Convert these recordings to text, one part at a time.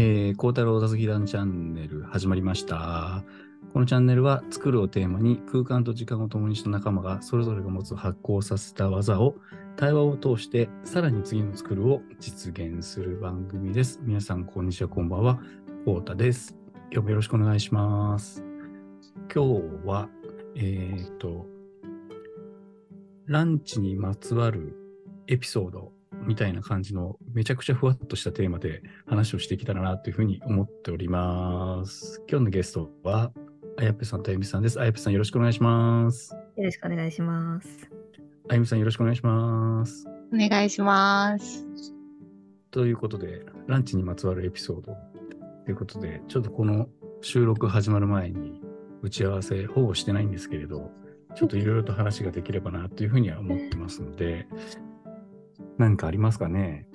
えー、孝太郎雑技団チャンネル始まりました。このチャンネルは作るをテーマに空間と時間を共にした仲間がそれぞれが持つ発行させた技を対話を通してさらに次の作るを実現する番組です。皆さんこんにちは、こんばんは。孝太です。今日もよろしくお願いします。今日は、えっ、と、ランチにまつわるエピソードみたいな感じのめちゃくちゃふわっとしたテーマで話をしていけたらなというふうに思っております。今日のゲストは、あやぺさんとあゆみさんです。あやぺさんよろしくお願いします。よろしくお願いします。あゆみさんよろしくお願いします。お願いします。ということで、ランチにまつわるエピソードということで、ちょっとこの収録始まる前に打ち合わせほぼしてないんですけれど、ちょっといろいろと話ができればなというふうには思ってますので、何かありますかね？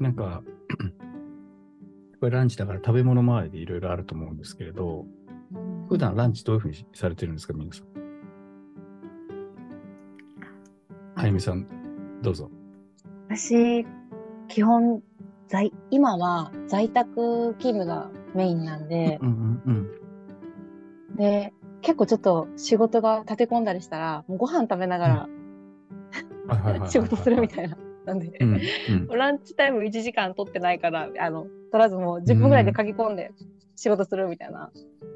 なんか、これランチだから食べ物周りでいろいろあると思うんですけれど、普段ランチどういうふうにされてるんですか、皆さん？あゆみさん、どうぞ。私、基本、在、今は在宅勤務がメインなんでう、んうんうん。で、結構ちょっと仕事が立て込んだりしたら、もうご飯食べながはいはいはいはいら 仕事するみたいな。なんで、うんうん。ランチタイム1時間取ってないから、あの、取らずもう10分ぐらいで書き込んで仕事するみたいな。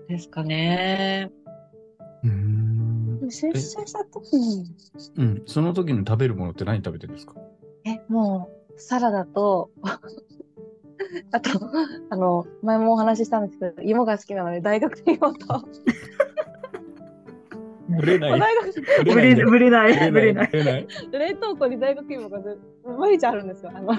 ですかね。うーん出社した時に、うん、その時の食べるものって何食べてるんですか？え、もう、サラダと、あと、あの、前もお話ししたんですけど、芋が好きなので、大学芋と、ぶれな大学、ぶれぶれない、ぶれない。ぶれない。冷凍庫に大学芋がず毎日あるんですよ。あの、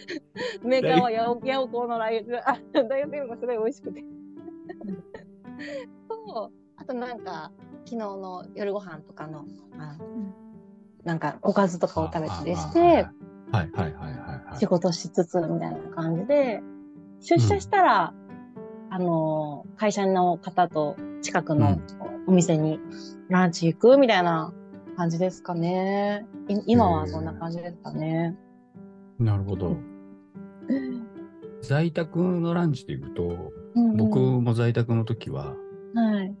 メーカーはヤオヤオコーのライあ大学芋がすごい美味しくて。と、あとなんか、昨日の夜ご飯とかの、あなんか、おかずとかを食べたりして、はいはいはいはいはい。仕事しつつみたいな感じで、出社したら、あの、会社の方と近くのお店にランチ行くみたいな感じですかね。い今はそんな感じですかね。なるほど。在宅のランチでいうと、うんうん僕も在宅の時ははい。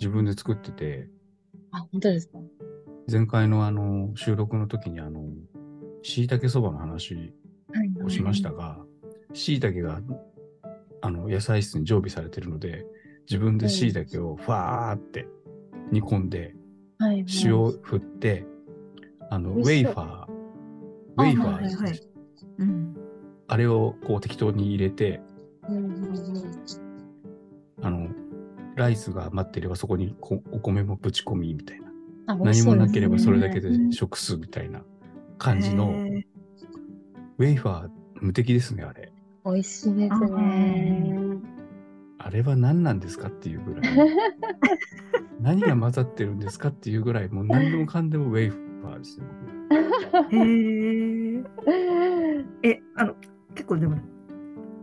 自分で作ってて、あ、本当ですか？前回のあの収録の時にあの、椎茸そばの話はいをしましたが、椎茸があの野菜室に常備されているので、自分で椎茸をファーって煮込んで。塩を振って、あの、ウェイファー、ウェイファーですねはいはいうん。あれをこう適当に入れて、あの、ライスが余っていればそこにこお米もぶち込みみたいな。あ何もなければそれだけでうん食すみたいな感じの、ウェイファー無敵ですね、あれ。美味しいですね。あれは何なんですかっていうぐらい。何が混ざってるんですかっていうぐらい、もう何でもかんでもウェイファーですね。僕へーえ、あの、結構でも、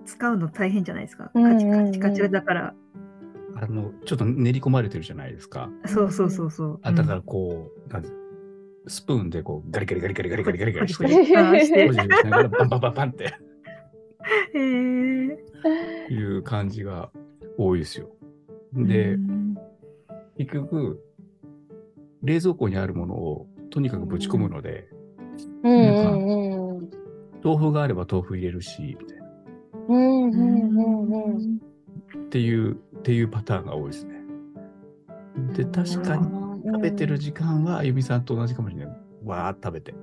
使うの大変じゃないですか。カチうんカチカチだから。あの、ちょっと練り込まれてるじゃないですか。そうそうそうそう。あだからこう、なんてスプーンでこうガリガリガリガリガリガリガリガリして、うん、あーしてポジションしながらパンパンパンっていう感じが多いですよ。でう、ん結局、冷蔵庫にあるものをとにかくぶち込むので、うんうんうん。豆腐があれば豆腐入れるし、みたいな。うんうんうんうん。っていう、っていうパターンが多いですね。で、確かに食べてる時間は、あゆみさんと同じかもしれない。わーっと食べて、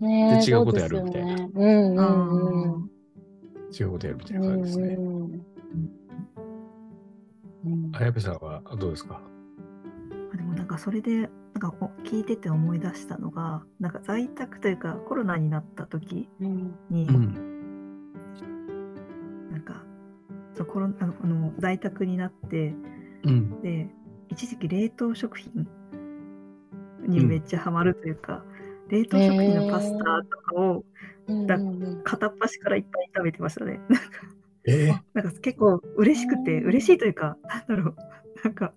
ねで違うことやるみたいな。違うことやるみたいな感じですね。うんうんうんあやぺさんはどうですか？あでもなんかそれでなんかお聞いてて思い出したのがなんか在宅というかコロナになった時うんに、うん。なんかそうコロあのあの在宅になってうん。で一時期冷凍食品にめっちゃハマるというか、冷凍食品のパスタとかをだうんうん片っ端からいっぱい食べてましたね。えなんか結構嬉しくて、うん嬉しいというか、なんだろう、なんか、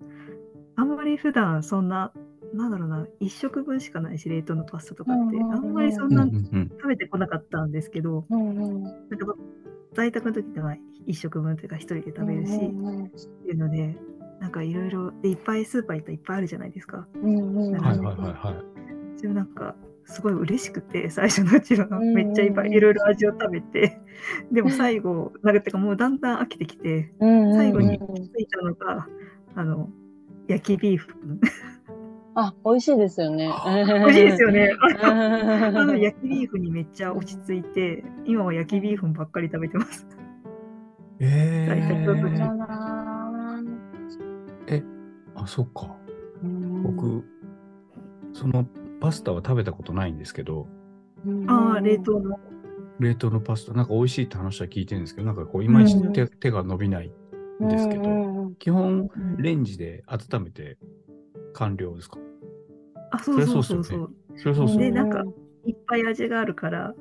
あんまり普段そんな、なんだろうな、一食分しかないし、冷凍のパスタとかって、あんまりそんな。食べてこなかったんですけど、うんうん。なんか在宅の時では1食分というか1人で食べるし、うんうんっていうので、なんかいろいろ、で、いっぱいスーパー行ったらいっぱいあるじゃないですか。うんうんはいはいはいはい。それなんか、すごい嬉しくて、最初のうちはうんめっちゃいっぱいいろいろ味を食べて、でも最後、なんかてかもうだんだん飽きてきて、うんうん最後にうんついたのが、あの、焼きビーフン。あ、美味しいですよね。美味しいですよね。あ あの焼きビーフンにめっちゃ落ち着いて、今は焼きビーフンばっかり食べてます。えー、あ、そっか。僕、そのパスタは食べたことないんですけど、ああ、冷凍の。冷凍のパスタ、なんか美味しいって話は聞いてるんですけど、なんかこう、いまいち手,、手が伸びないんですけど、基本、レンジで温めて完了ですか？あ、そうそうそうそう。それそうそう。でなんかいっぱい味があるから、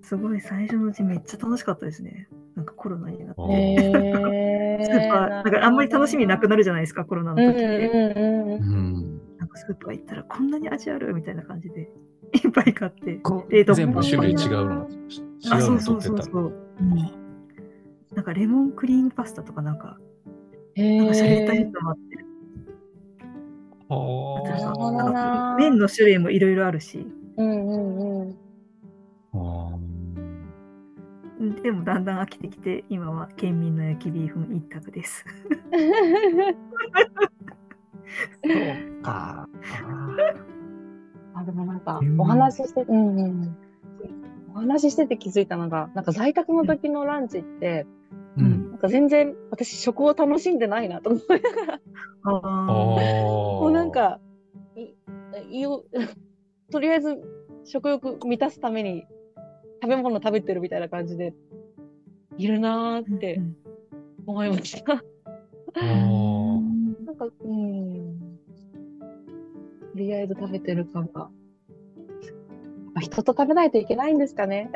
すごい最初のうちめっちゃ楽しかったですね。なんかコロナになって。なんかあんまり楽しみなくなるじゃないですか、コロナのうん時って。うんうんうん。なんかスーパー行ったらこんなに味あるみたいな感じで いっぱい買って。こ冷凍庫全部種類違うの？あ、そうそう。そうそう。うんなんかレモンクリームパスタとかなんか、へなんかしゃれたやーつもあって、はなんか麺の種類もいろいろあるし、うんうんうんでもだんだん飽きてきて、今は県民の焼きビーフン一択です。ーか。あ、でもなんかうん、お話しして、うんうん。お話ししてて気づいたのが、なんか在宅の時のランチって、うん。なんか全然私食を楽しんでないなと思いながら。もうなん、か、いいよとりあえず食欲満たすために食べ物食べてるみたいな感じでいるなーってうん思いました。ああ。なんりあえず食べてる感が。まあ人と食べないといけないんですかね。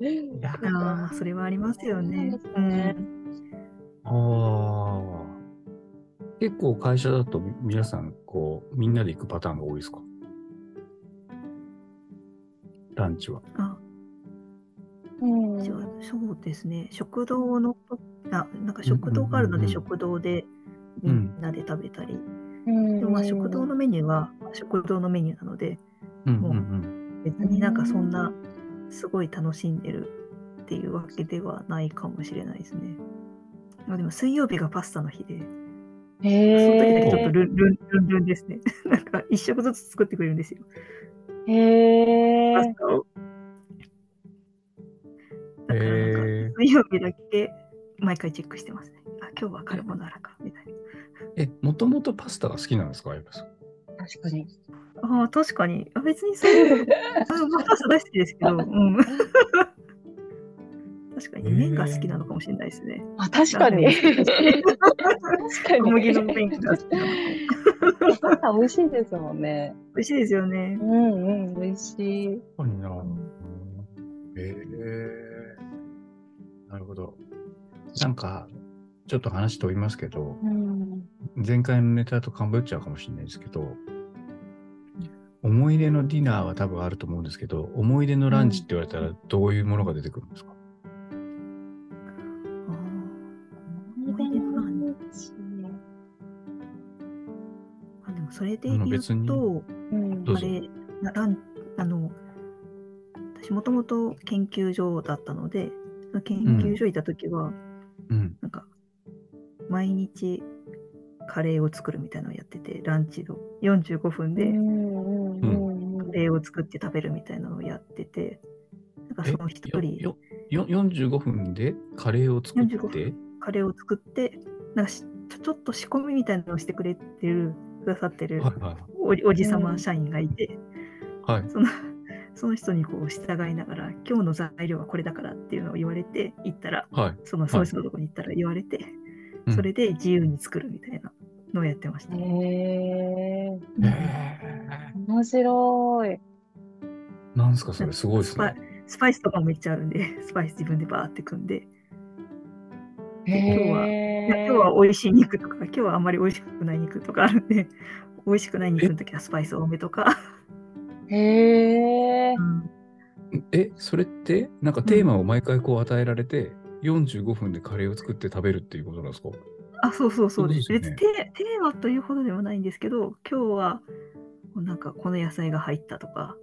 いやああ、それはありますよね。そうですねああ。結構会社だと皆さん、こう、みんなで行くパターンが多いですか？ランチは。あうんそうですね。食堂の、あ、なんか食堂があるので、うんうんうんうん食堂でみんなで食べたり。うんでもまあ食堂のメニューは食堂のメニューなので、うんもううん別になんかそんなすごい楽しんでるっていうわけではないかもしれないですね。まあでも水曜日がパスタの日で、その時だけちょっへとルンルンルンルンですね。なんか一食ずつ作ってくれるんですよ。え。へえ。パスタを。だからなんか水曜日だけ毎回チェックしてますね。あ、今日はカルボナーラか。え、もともとパスタが好きなんですか、やっぱさん。確かに。ああ、確かに。あ別にそういう、あ まあパスタ大好きですけど、うん。確かに麺が好きなのかもしれないですね。あ、確かに。確かに。小麦の麺が好きなのかも。パスタ美味しいですもんね。美味しいですよねう。んうん、美味しい。確かにな。へえなるほど。なんか、ちょっと話飛びますけど、うん。前回のネタとかぶっちゃうかもしれないですけど、思い出のディナーは多分あると思うんですけど、思い出のランチって言われたらどういうものが出てくるんですか、あ思い出のランあでもそれで言別にうと、うんどうぞ。あれ、なランあの、私もともと研究所だったので、研究所いたときは、うん。なんか、毎日カレーを作るみたいなのをやってて、ランチの45分でカレーを作って食べるみたいなのをやってて、なんかその一よ人、よよ45分でカレーを作っ45て、カレーを作って、なんかしちょちょっと仕込みみたいなのをしてくれてる、くださってるおおじさうんま社員がいて、はい。そのその人にこう従いながら、今日の材料はこれだからっていうのを言われて、行ったら、はい。そのその人のとこに行ったら言われて、うんそれで自由に作るみたいなのをやってました。へえ。面白い。ーなんすかそれすごいですスパイね。スパイスとかもめっちゃあるんで、スパイス自分でバーって組んで、へ今日は今日は美味しい肉とか、今日はあんまり美味しくない肉とかあるんで、美味しくない肉の時はスパイス多めとか、へえ。うんえ、それって、なんかテーマを毎回こう与えられて、45分でカレーを作って食べるっていうことなんですか？あ、そうそうそう。です。そうですよね。別にテテーマというほどでもないんですけど、今日はなんかこの野菜が入ったとか、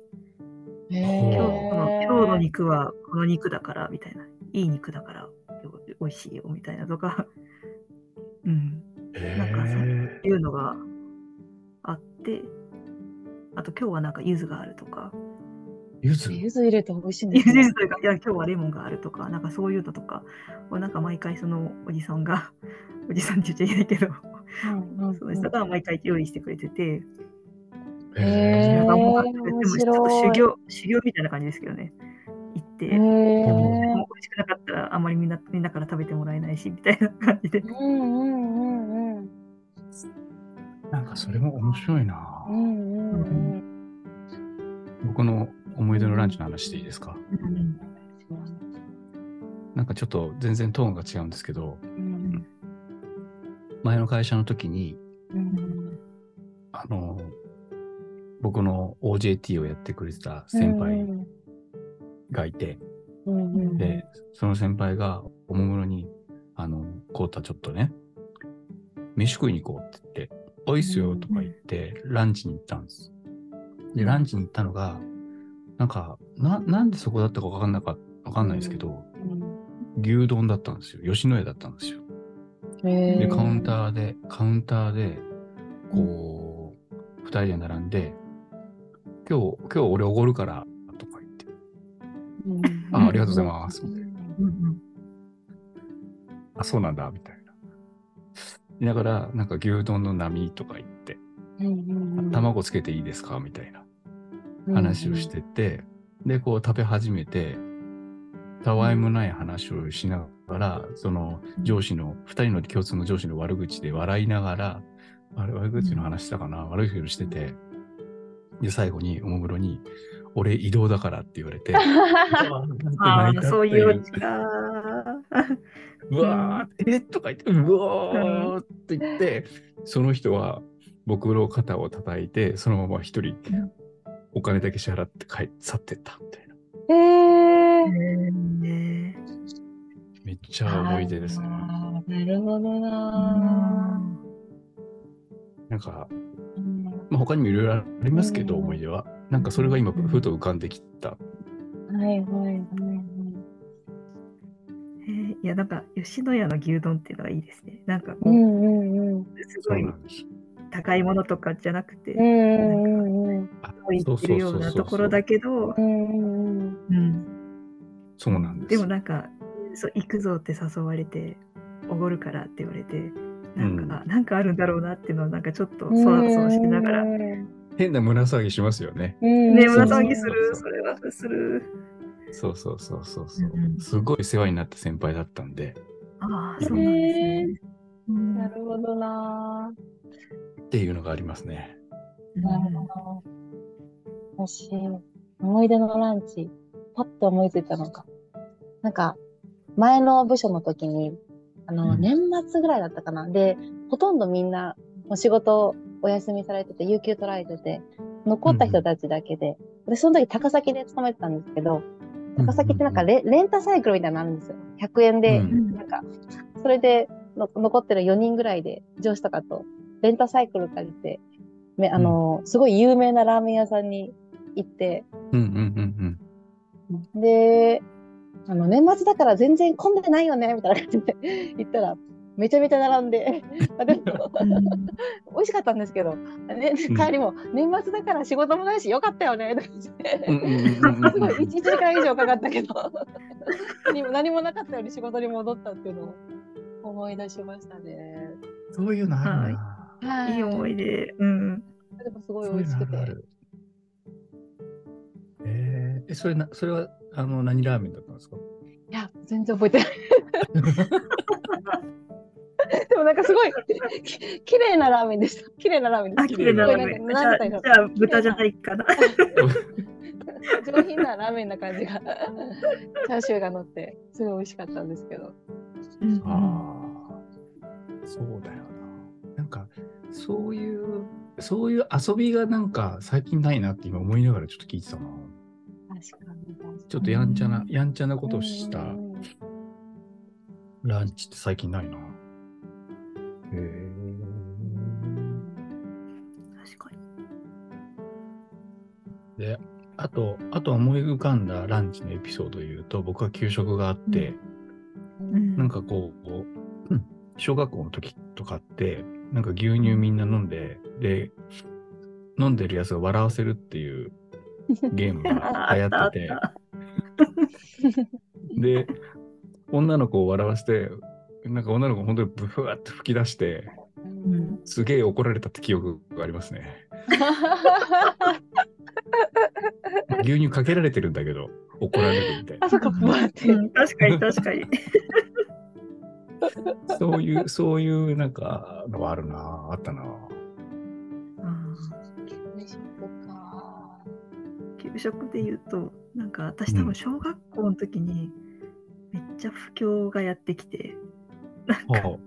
へ今日このー今日の肉はこの肉だからみたいな、いい肉だから美味しいよみたいなとか、うん、なんかそうへいうのがあって、あと今日はなんか柚子があるとか、ゆず？柚子入れて美味しいん柚ですね。子というか、いや今日はレモンがあるとか、なんかそういうのとかをなんか毎回そのおじさんが、おじさんって言っちゃいけないけど、うんうんその人が毎回用意してくれてて、へーなんかもちょっと修行、修行みたいな感じですけどね。行って、へもーう美味しくなかったらあんまりみんなみんなから食べてもらえないし、みたいな感じで。うんうんうんうん。なんかそれも面白いなう。んうんうん。僕の思い出のランチの話でいいですか？なんかちょっと全然トーンが違うんですけど、うん。前の会社の時に、うん。あの、僕の OJT をやってくれてた先輩がいて、うん。うん。で、その先輩がおもむろに、あの、こうたちょっとね、飯食いに行こうって言って、おいっすよとか言って、ランチに行ったんです。で、ランチに行ったのが、なんか、な、なんでそこだったかわかんなかわかんないですけど、牛丼だったんですよ。吉野家だったんですよ。で、カウンターで、カウンターで、こう、二人で並んで、今日、今日俺おごるから、とか言って、うん。あありがとうございます。うん。うんあ、そうなんだ、みたいな。言いながら、なんか牛丼の波とか言って、うんうん。卵つけていいですかみたいな話をしてて、で、こう食べ始めて、たわいもない話をしながら、その上司の、二人の共通の上司の悪口で笑いながら、あれ悪口の話したかな、悪口をしてて、で、最後におもむろに、俺移動だからって言われて、ああ、そういうオチか。うわー、え？とか言って、うわーって言って、その人は僕の肩を叩いて、そのまま一人うんお金だけ支払って帰っ去ってったみたいな。へーねめっちゃ思い出ですね。なるほどうな。なんか、うんまあ、他にもいろいろありますけど、うん思い出は。なんかそれが今、ふと浮かんできた。はいはいはいえーいや、なんか、吉野家の牛丼っていうのがいいですね。なんかこう、うんうんうんすごいそうなんです。高いものとかじゃなくて、うんようなところだけど、うん。そうなんです。でもなんか、そう行くぞって誘われて、おごるからって言われて、なんか、うん。あなんかあるんだろうなっていうのは、なんかちょっとそわそわしながら、ね、変な胸騒ぎしますよね。ね胸騒ぎする、そそれはする。そうそうそうそうそう。うんうん。すごい世話になった先輩だったんで、ああ、そうなんですね。うん。なるほどな。っていうのがありますね。なるほど。私、思い出のランチ、パッと思いついたのが、なんか、前の部署の時に、あの、うん年末ぐらいだったかな。で、ほとんどみんな、お仕事お休みされてて、有給取られてて、残った人たちだけで、で、その時高崎で勤めてたんですけど、高崎ってなんかレ,、レンタサイクルみたいなのあるんですよ。100円で、うんなんか、それでの残ってる4人ぐらいで上司とかとレンタサイクル借りて、めあの、すごい有名なラーメン屋さんに行って、うんうんうんで、あの、年末だから全然混んでないよね、みたいな感じで 行ったら、めちゃめちゃ並んで、あでも、う ん美味しかったんですけど、ね、帰りも、年末だから仕事もないし、よかったよね、ってうんうんうんうん。すごい 1, 時間以上かかったけど。何も何もなかったように仕事に戻ったっていうのを思い出しましたね。そういうのあるな。はいい思い出。うん。でもすごい美味しくて。えーえ、それな、それは、あの、何ラーメンだったんですか？いや、全然覚えてない。でもなんかすごいき綺麗なラーメンでした。綺麗なラーメンであ、した。綺麗なラーメン。じゃあ、豚じゃないかな。上品なラーメンな感じが、チャーシューが乗って、すごい美味しかったんですけど。うんああ、そうだよな。そういう、そういう遊びがなんか最近ないなって今思いながらちょっと聞いてたな。あ確かに確かに。ちょっとやんちゃな、やんちゃなことをしたうんランチって最近ないな。へえ。確かに。で、あと、あと思い浮かんだランチのエピソードを言うと、僕は給食があって、うんなんかこう、うん小学校の時とかって、なんか牛乳みんな飲んで、で、飲んでるやつが笑わせるっていうゲームが 流行ってて で、女の子を笑わせて、なんか女の子本当にブフワって吹き出して、うんすげえ怒られたって記憶がありますね。牛乳かけられてるんだけど、怒られるみたいなあ、。そっか、確かに確かに。そういう、そういうなんかのはあるな、あったな。あ給食給食で言うと、なんか私多分小学校の時にめっちゃ不況がやってきて、なんか、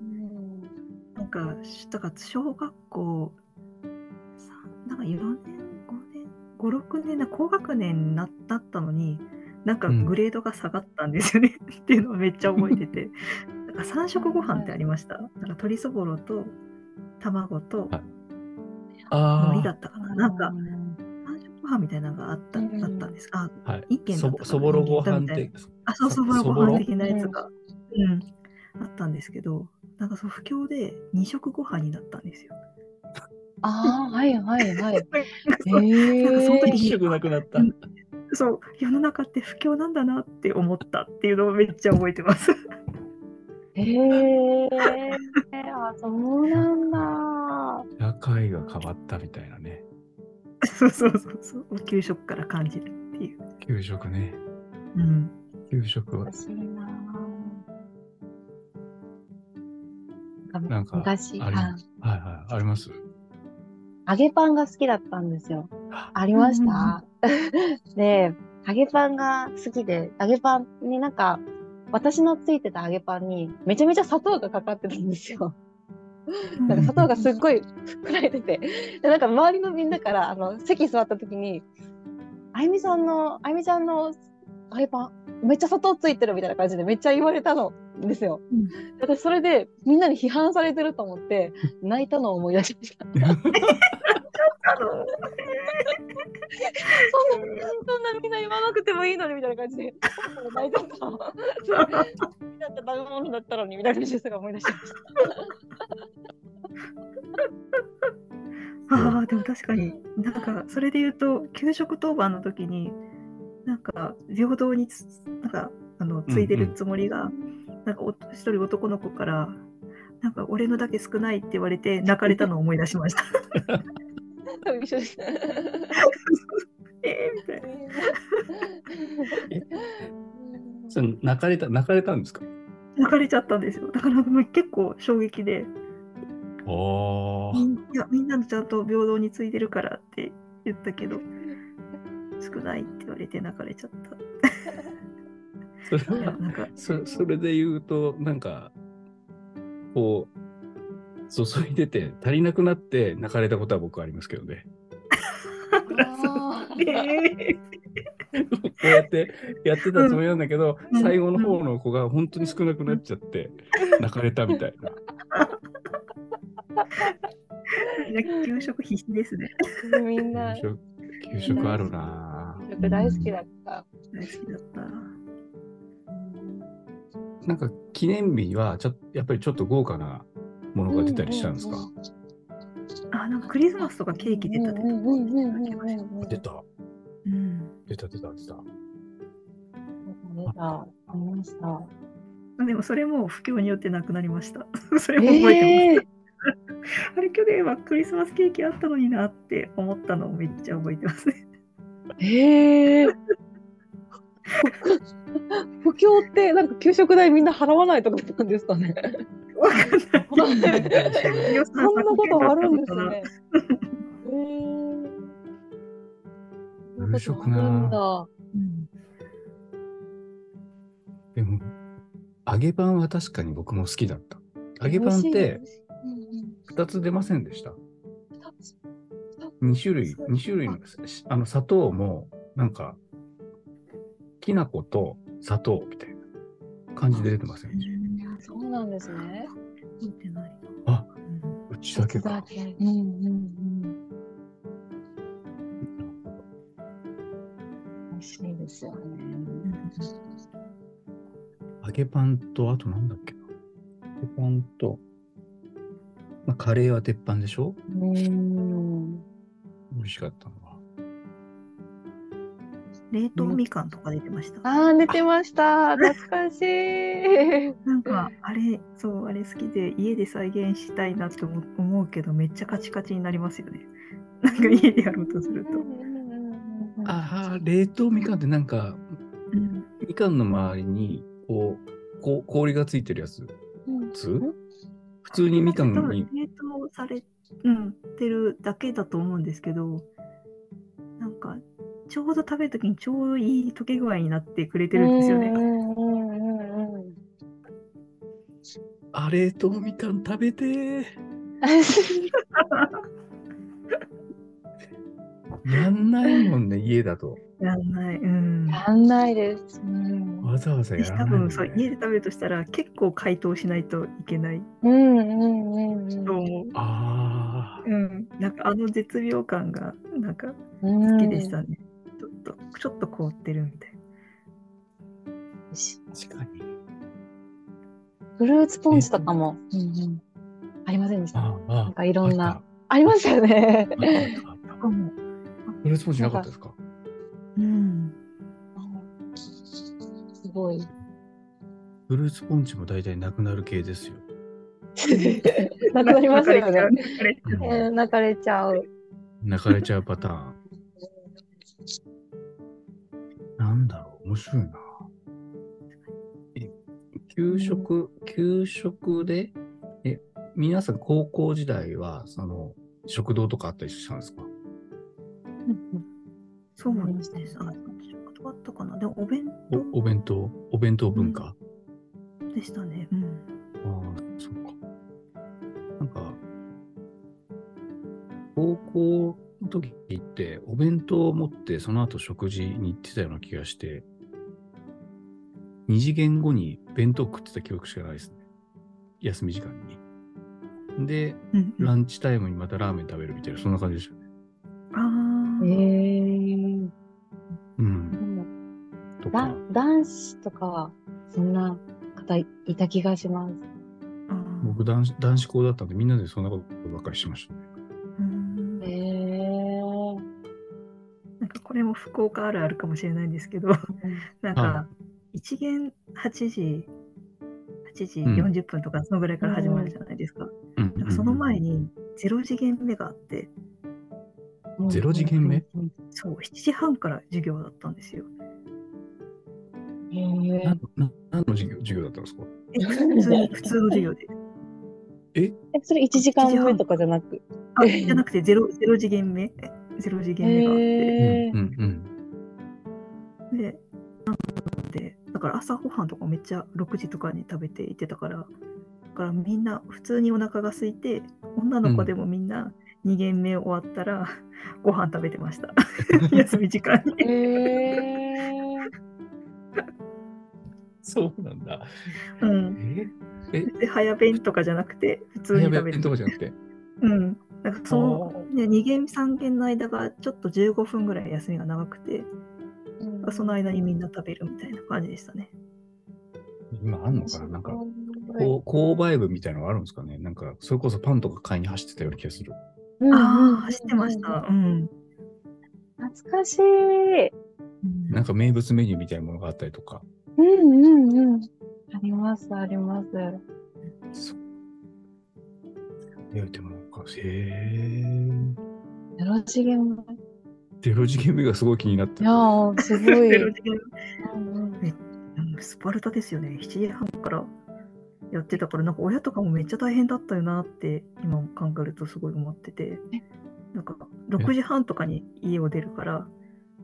なんか、だから小学校、さなんか4年、5年、5、6年な、高学年にななったのに、なんかうん。グレードが下がったんですよね、っていうのをめっちゃ覚えてて、なんか3食ご飯ってありました？なんか鶏そぼろと卵とはい海あ苔だったかな？なんかうん3食ご飯みたいなのがあった,、うんあったんです。あ、あ、はい一軒だそったそぼろご飯みたいって、あ、そう、そそぼろご飯的なやつが、うん、あったんですけど、なんかそう不況で2食ご飯になったんですよ。ああ、はいはいはい。なんかそうへなんかその時え。一食なくなった。うんそう、世の中って不況なんだなって思ったっていうのをめっちゃ覚えてます。へえ。あ、そうなんだ。社会が変わったみたいなね。そうそうそうそう、給食から感じるっていう。給食ね。うん。給食は難。しいな。なんか昔、ありあはいはい。あります？揚げパンが好きだったんですよ。ありました？で、揚げパンが好きで、揚げパンになんか、私のついてた揚げパンにめちゃめちゃ砂糖がかかってたんですよ。なんか砂糖がすっごい膨られてて、でなんか周りのみんなから、あの、席座った時に、あゆみさんの、あゆみちゃんの揚げパン、めっちゃ砂糖ついてるみたいな感じでめっちゃ言われたのですよ。うん私それでみんなに批判されてると思って、泣いたのを思い出しました。あのそんな、そんなみんな言わなくてもいいのにみたいな感じで、泣いちゃった。そうだって食べ物だったのにみたいな感じが思い出しました。ああ、でも確かに、なんか、それで言うと、給食当番の時に、なんか、平等につ、なんか、あの、ついでるつもりが、なんかお、一人男の子から、なんか、俺のだけ少ないって言われて、泣かれたのを思い出しました。多分一緒です。えー、みたいな。それ泣かれた、泣かれたんですか？泣かれちゃったんですよ。だから、もう結構衝撃で、おみんいや、みんなのちゃんと平等についてるからって言ったけど、少ないって言われて泣かれちゃった。それは、なんか、そそれで言うと、なんか、こう、注いでて足りなくなって泣かれたことは僕はありますけどね。こうやってやってたつもりなんだけど、うん最後の方の子が本当に少なくなっちゃって、泣かれたみたいな。給食必死ですね。ーみんな給食給食あるなぁ食大好きだった。大好きだった。なんか記念日はちょやっぱりちょっと豪華なものが出たりしたんですか、うんうんあ、なんかクリスマスとかケーキ出た出た。うんうんうんうんうん出た、うん出た、出た、出た。出た。ありました。でもそれも不況によってなくなりました。それも覚えてます。あれ去年はクリスマスケーキあったのになって思ったのをめっちゃ覚えてますね。ええー。不況ってなんか給食代みんな払わないとかなんですかね。わかんない。そんなことあるんですね。えー。給食なでも、揚げパンは確かに僕も好きだった。揚げパンって2つ出ませんでした。2種類、2種類の、あの砂糖もなんかきな粉と砂糖みたいな感じで出てませんですね。見てないあ、な。うちだけか。うんうんうん。美味しいですよね。うん揚げパンと、あとなんだっけな。揚げパンと、まあ、カレーは鉄板でしょ？うん。美味しかったのは。冷凍みかんとか出てました？ああ、出てました。懐かしい。なんか、あれ、そう、あれ好きで、家で再現したいなって思思うけど、めっちゃカチカチになりますよね。なんか家でやろうとすると。ああ、冷凍みかんってなんか、うん、みかんの周りに、こう、こう氷がついてるやつ、つ普通？にみかんに、冷凍され、うん、てるだけだと思うんですけど、なんか、ちょうど食べるときにちょうどいい溶け具合になってくれてるんですよね。あ、冷凍みかん食べてー。やんないもんね、家だと。やんない。うん。やんないです。うんわざわざや私らないね。多分そう家で食べるとしたら結構解凍しないといけないうんうんうんと思う。ああ、うん、なんかあの絶妙感がなんかうん。好きでしたね。ちょっとちょっと凍ってるみたい確かに。フルーツポンチとかも、うんうん、ありませんでした？なんかいろんあな。ありましたよね。フルーツポンチなかった。ですかうん。すごい。フルーツポンチも大体なくなる系ですよ。なくなりますよね。泣かれちゃう。泣かれちゃうパターン。なんだろう、面白いな。え、給食、給食で、え、皆さん高校時代は、その、食堂とかあったりしたんですか？そうですね。あ、仕事あったかな。でもお弁当おお弁当、お弁当文化、でしたね。うん。ああ、そっか。なんか、高校の時って、お弁当を持って、その後食事に行ってたような気がして、二次元後に弁当食ってた記憶しかないですね。休み時間に。で、うんうん、ランチタイムにまたラーメン食べるみたいな、そんな感じでしたね。ああ、へーうん。とだか、男子とかは、そんな方いた気がします。僕男子男子校だったんで、みんなでそんなことばっかりしましたね。うんへーなんかこれも福岡あるあるかもしれないんですけど、なんはか一元8時、8時うん40分とかそのぐらいから始まるじゃないですか。うんかその前に0次元目があって、ゼロ次元目？そう、7時半から授業だったんですよ。へーなな何の授業授業だったんですか？え普通に 普通の授業で。え、それ1時間目とかじゃなく？あ、じゃなくてゼロゼロ次元目？ゼロ次元目があって。へーうんうん朝ごはんとかめっちゃ6時とかに食べていってたから、だからみんな普通にお腹が空いて、女の子でもみんな2限目終わったら ご飯食べてました。休み時間に。へー そうなんだ。うん。え？え？で、早弁とかじゃなくて、普通に食べる。とかじゃなくて？うん。なんかその、あね、2限3限の間がちょっと15分ぐらい休みが長くて、その間にみんな食べるみたいな感じでしたね。今あんのかな？なんか、こう購買部みたいなのがあるんですかね？なんか、それこそパンとか買いに走ってたような気がする。うんああ、走ってました。うん。懐かしい。なんか名物メニューみたいなものがあったりとか。うんうんうん。あります、あります。そう。いや、でもなんか、へー。ゼロ次元目。いゼロ次元目がすごい気になってやる。ー、すごい。スパルタですよね。7時半からやってたから、なんか親とかもめっちゃ大変だったよなって今考えるとすごい思ってて、なんか6時半とかに家を出るから、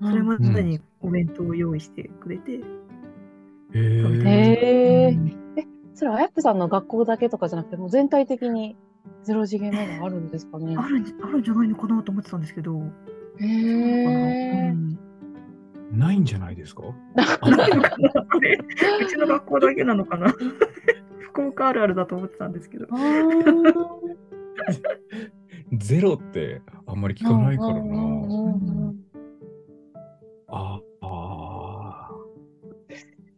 それまでにお弁当を用意してくれて、へー。へーうんそれ、あやっぺさんの学校だけとかじゃなくて、もう全体的にゼロ次元目があるんですかね？あるんあるんじゃないのかなと思ってたんですけど、うん。うないんじゃないですか？ないのか？なうちの学校だけなのか？な福岡あるあるだと思ってたんですけど。ゼロってあんまり聞かないからな。ああ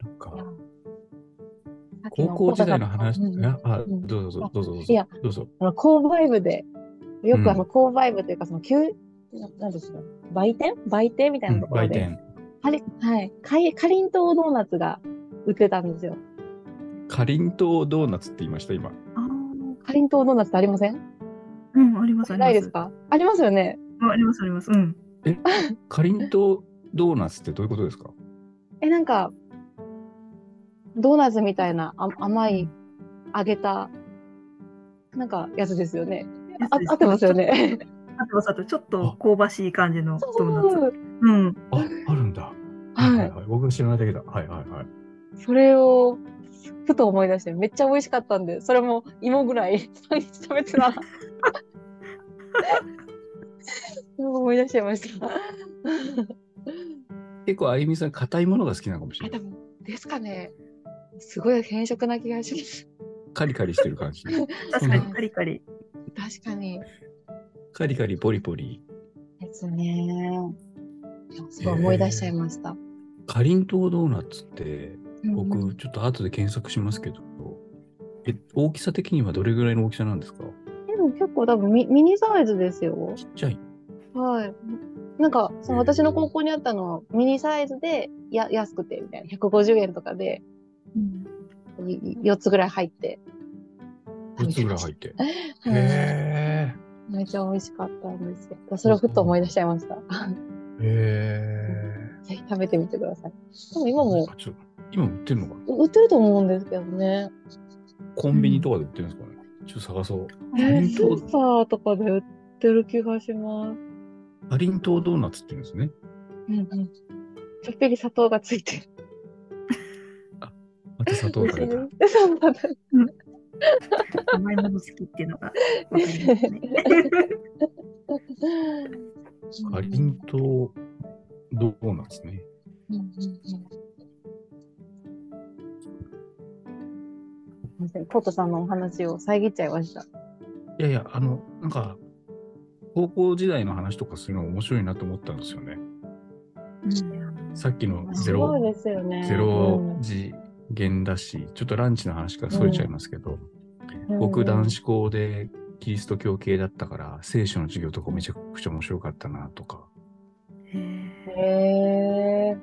ー。なんか、高校時代の話、うんあどうぞどうぞどうぞ。いやどうぞ。あの購買部で、ようんくあの購買部というか、その、旧、ななんですか、売店？売店みたいなところで、売店。かりはい、かいかりんとうドーナツが売ってたんですよ。かりんとうドーナツって言いました、今。あーかりんとうドーナツってありません？うん、あります、あります。ないですか？ありますよね。ああります、あります。うん。かりんとうドーナツってどういうことですか？え、なんか、ドーナツみたいなあ甘い揚げた、なんかやつですよね。あ合ってますよね。ちょっと香ばしい感じのドーナツ。そううん。あ、あるんだ。はいはい。僕が知らないだけだ。はいはいはい。それを、ふと思い出して、めっちゃ美味しかったんで、それも芋ぐらい毎 日食べてたら。思い出しちゃいました。結構あゆみさん、硬いものが好きなのかもしあ、れない。ですかね。すごい変色な気がします。カリカリしてる感じ。確かにカリカリ。確かに。カリカリ、ポリポリ。ですね。すごい思い出しちゃいました。かりんとうドーナツって、うん僕、ちょっと後で検索しますけど、え、大きさ的にはどれぐらいの大きさなんですか？でも結構多分ミミニサイズですよ。ちっちゃい。はい。なんか、その私の高校にあったのはミニサイズでや安くてみたいな。150円とかでうんい4つぐらい入って。4つぐらい入って。はいへめっちゃ美味しかったんですよ。それをふっと思い出しちゃいました。え。へぜひ食べてみてください。でも今え。も今売ってるのかな？売ってると思うんですけどね。コンビニとかで売ってるんですかね、ちょっと探そう。えースーパーとかで売ってる気がします。かりんとうドーナツって言うんですね。うんうん。ちょっぴり砂糖がついてる。また砂糖かけた。そうなんだ甘いもの好きっていうのがわかりますね。かりんとうドーナツね。コートさんのお話を遮っちゃいました。いやいや、あの、なんか、高校時代の話とかするの面白いなと思ったんですよね。さっきのゼロ、ね。ゼロ次元だし、ちょっとランチの話からそれちゃいますけど、うん僕男子校でキリスト教系だったから、聖書の授業とかめちゃくちゃ面白かったなとか、へ。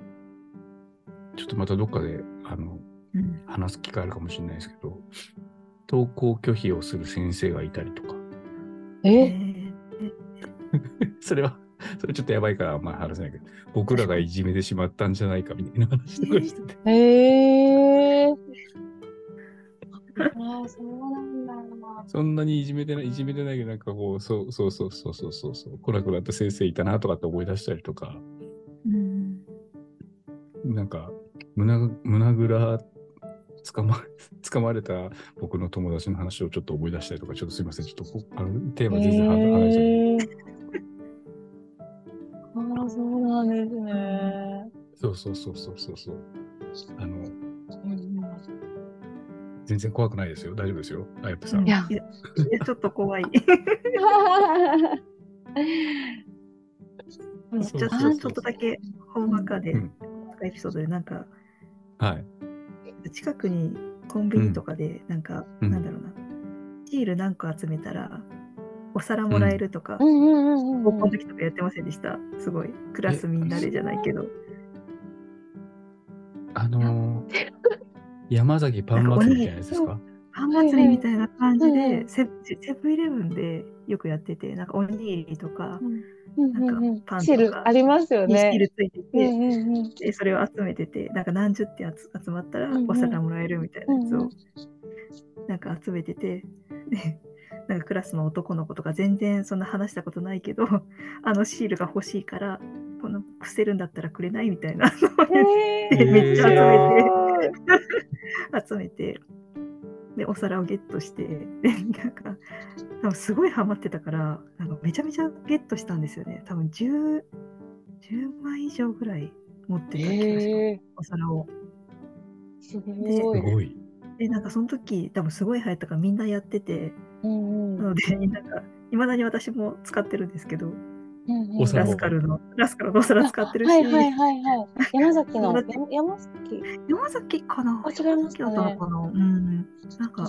ちょっとまたどっかで、あの、うん話す機会あるかもしれないですけど、登校拒否をする先生がいたりとか、へえ？ー それは、それちょっとやばいからあんまり話せないけど、僕らがいじめてしまったんじゃないかみたいな話とかしてて。へえ。そんなにいじめてない、いじめてないけど、なんかこう、そうそうそうそうそうそうそう、来なくなった先生いたなとかって思い出したりとか、うんなんか、胸ぐ胸ぐらつかま、つかまれた僕の友達の話をちょっと思い出したりとか、ちょっとすいません、ちょっとこあのテーマ全然離れちゃう。ああ、そうなんですね。そうそうそうそうそうそう。あの、うん全然怖くないですよ。大丈夫ですよ。あやっぱさん。いやちょっと怖い。ちょっとだけ本話かで、うんエピソードでなんかはい。近くにコンビニとかでなんか、うんなんだろうなシール何個集めたらお皿もらえるとか、うんうんうんの時とかやってませんでした？すごいクラスみんなでじゃないけどあのー、山崎パン祭りみたいなやつですか？パン祭りみたいな感じでセセブンイレブンでよくやっててなんかおにぎりとかなんかパンとかシールありますよにシーね。ルついてて、うんうんうん。でそれを集めててなんか何十点集集まったらお皿もらえるみたいなやつをうんうん。なんか集めててでなんかクラスの男の子とか全然そんな話したことないけど あのシールが欲しいからこの伏せるんだったらくれないみたいなのをへー。めっちゃ集めて。面 集めてでお皿をゲットしてでなんか多分すごいハマってたからなんかめちゃめちゃゲットしたんですよね多分 10, 10枚以上ぐらい持ってた気がします。お皿を。すすごい。ごい。で、なんかその時、多分すごい流行ったからみんなやってて、うんうんなので、なんか、いまだに私も使ってるんですけど、うんうん。お皿をラスカルの、ラスカルのお皿使ってるし、はいはいはいはい。山崎の、山崎。山崎？かな？あ違いますかね。山崎だったのかな？うん。なんか、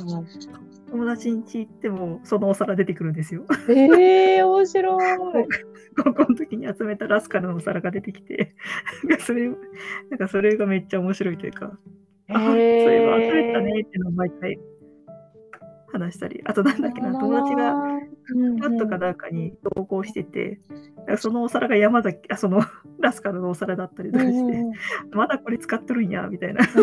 友達ん家行っても、そのお皿出てくるんですよ。ええー、面白い。高校の時に集めたラスカルのお皿が出てきて、なんかそれ、なんかそれがめっちゃ面白いというか、あ、そういえば集めたねっていうのを毎回話したり、あとなんだっけな、友達がパッとかなんかに投稿してて、なんかそのお皿が山崎、あ、その ラスカルのお皿だったりとかして、まだこれ使っとるんや、みたいな。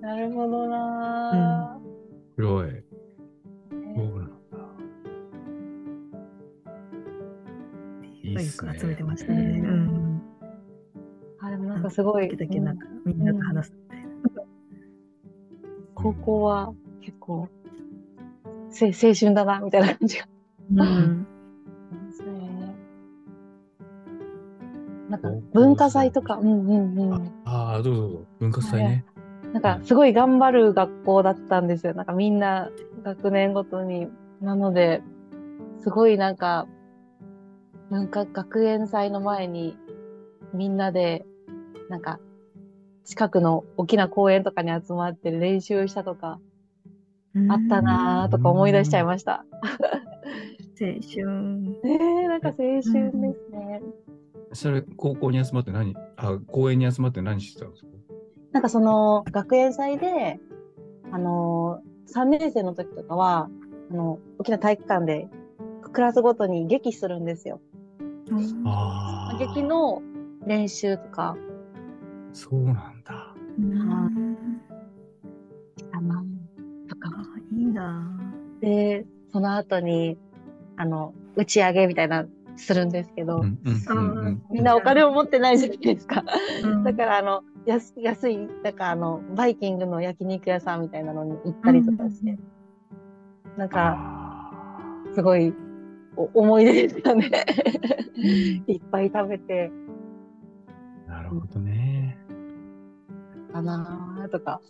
なるほどなすごい。ー。そうなんだ。いいっすね集めてましたね。ううんん。あ、でもなんかすごい。時だけなんかみんなと話すみたいな。高校は結構、せ青春だな、みたいな感じが。うん。ですね。なんか文化祭とか、うんうんうん。ああ、どうぞどうぞ。文化祭ね。なんかすごい頑張る学校だったんですよ。なんかみんな学年ごとに。なので、すごいなんか、文化学園祭の前にみんなで、なんか、近くの大きな公園とかに集まって練習したとかあったなーとか思い出しちゃいました。青春。えー、なんか青春ですね。それ、高校に集まって何、あ、公園に集まって何してたんですか？なんかその学園祭で、あのー、3年生の時とかは、あの、大きな体育館でクラスごとに劇するんですよ。ああ。劇の練習とかそうなんだ。うんあいいなで、その後に、あの、打ち上げみたいな、するんですけど、うんうんうんうんみんなお金を持ってないじゃないですか。ぁ。だから、あの、安安い、なんかあの、バイキングの焼肉屋さんみたいなのに行ったりとかして、なんか、あすごい、お思い出ですよね。いっぱい食べて、ーなるほどね。かなーとか、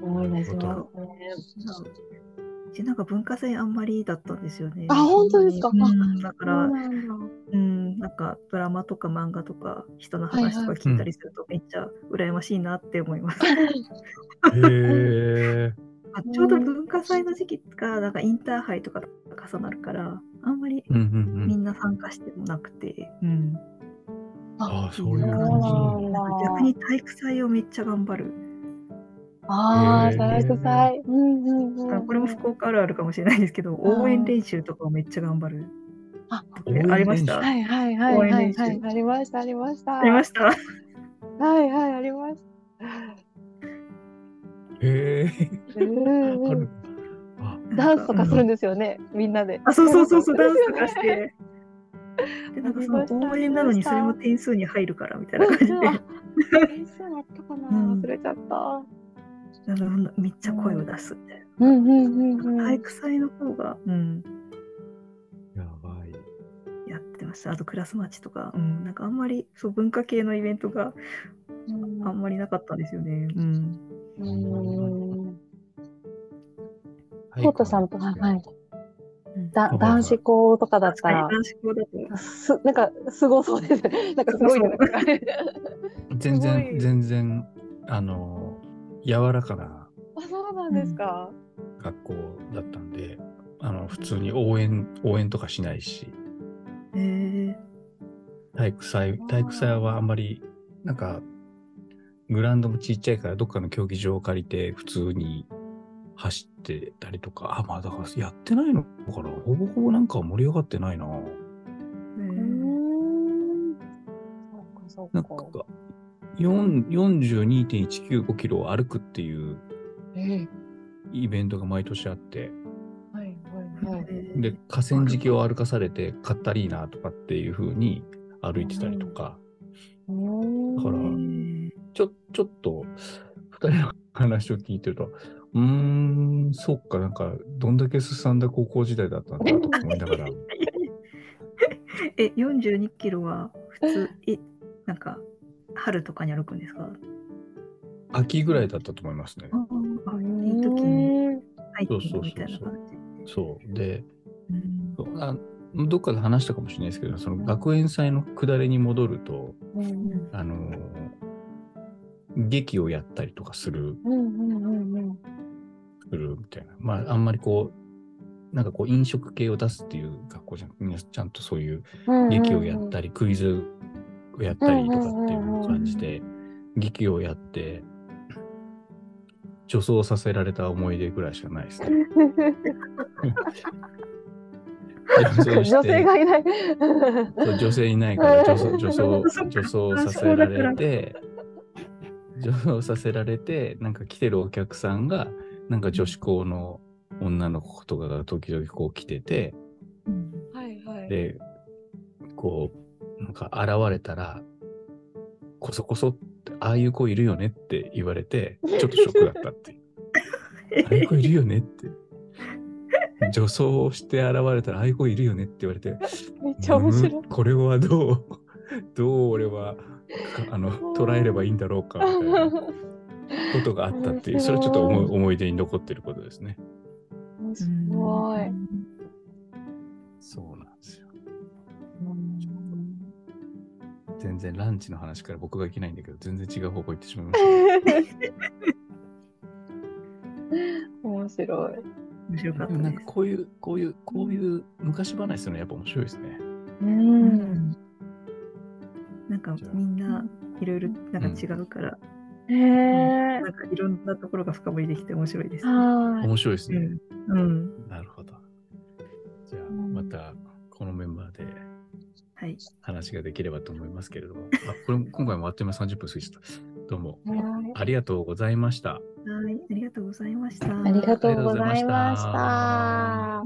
思い出しますね。うちなんか文化祭あんまりだったんですよね。あ本当ですか？うんだから、なんだ。うん、なんかドラマとか漫画とか人の話とか聞いたりするとめっちゃ羨ましいなって思います。へ ちょうど文化祭の時期がなんかインターハイとかと重なるから、あんまり。みんな参加してもなくて、うん、ああ、そういう感じ。なんだ。逆に体育祭をめっちゃ頑張る。ああ、へー体育祭。うんうんうん。これも福岡あるあるかもしれないですけど、応援練習とかをめっちゃ頑張る。あありました？はいはいはいはいはい。ありました、ありました。ありました？はいはい、ありました。へえ。ダンスとかするうんんですよね、みんなで。あ、そうそうそうそう、ダンスとかして。で、なんかその応援なのにそれも点数に入るからみたいな感じで、うん点数あったかなうん忘れちゃった。あのめっちゃ声を出すみたいうんうんうんな。うん。体育祭の方が、うん、やばい。やってました。あとクラスマッチとか、うん、なん。かあん。まりそう文化系のイベントがあん。まりなかったん。ですよね。うん。うん。はいコートさん。とか、はい。だはい男子校とかだったら、男子校だと、す、なん。か、すごそうですね。なん。かすごい。全然、全然、あの、柔らかなあ、そうなんですか。学校だったんで、あの、普通に応援、応援とかしないし、えー、体育祭、体育祭はあんまり、なんか、グラウンドもちっちゃいから、どっかの競技場を借りて、普通に走ってたりとか、あ、まあだからやってないのかな。ほぼほぼなんか盛り上がってないな。えうん。そうか、そうなんか。か、4 42.195キロを歩くっていうええ。イベントが毎年あって、はいはいはい。えー。で、河川敷を歩かされて、カッタリーナとかっていう風に歩いてたりとか、うーん。だからえー。ちょ、ちょっと、二人の話を聞いてると、うーん、そっか、なんか、どんだけ進んだ高校時代だったんだとか思いながら、え、42キロは普通、いなんか、春とかに歩くんですか？秋ぐらいだったと思いますね。ああ、いい時にハイキンそうそうそうそうグみたいな感じ。そう。で、うんあどっかで話したかもしれないですけど、その学園祭の下りに戻ると、うんあのー劇をやったりとかする、うんうんうんうんするみたいな。まあ、あんまりこう、なんかこう飲食系を出すっていう学校じゃん。みんなちゃんとそういううん劇をやったり、クイズをやったりとかっていう感じで、劇をやって、女装させられた思い出ぐらいしかないですね。女性がいない。女性いないから 女装女装女装させられて女装させられてなんか来てるお客さんがなんか女子校の女の子とかが時々こう来ててうんはいはい。でこうなんか現れたらこそこそってああいう子いるよねって言われてちょっとショックだったっていう ああいう子いるよねって女装して現れたらああいう子いるよねって言われてめっちゃ面白いうん。これはどう、どう俺はかあの捉えればいいんだろうかみたいなことがあったっていう、それはちょっと思い思い出に残ってることですね。すごい。全然ランチの話から僕がいけないんだけど、全然違う方向行ってしまいました。面白い。面白かったでもなんか。こういう、こういう、こういう昔話するのやっぱ面白いですね。う。うんんなんかみんないろいろなんか違うから、へえなん。かいろんなところが深掘りできて面白いですね。はい。面白いですね。うん。うん。なるほど。じゃあ、うんまたこのメンバーではい。話ができればと思いますけれども、あこれ今回もあっという間30分過ぎちゃった。どうもはいありがとうございました。はい。ありがとうございました。ありがとうございました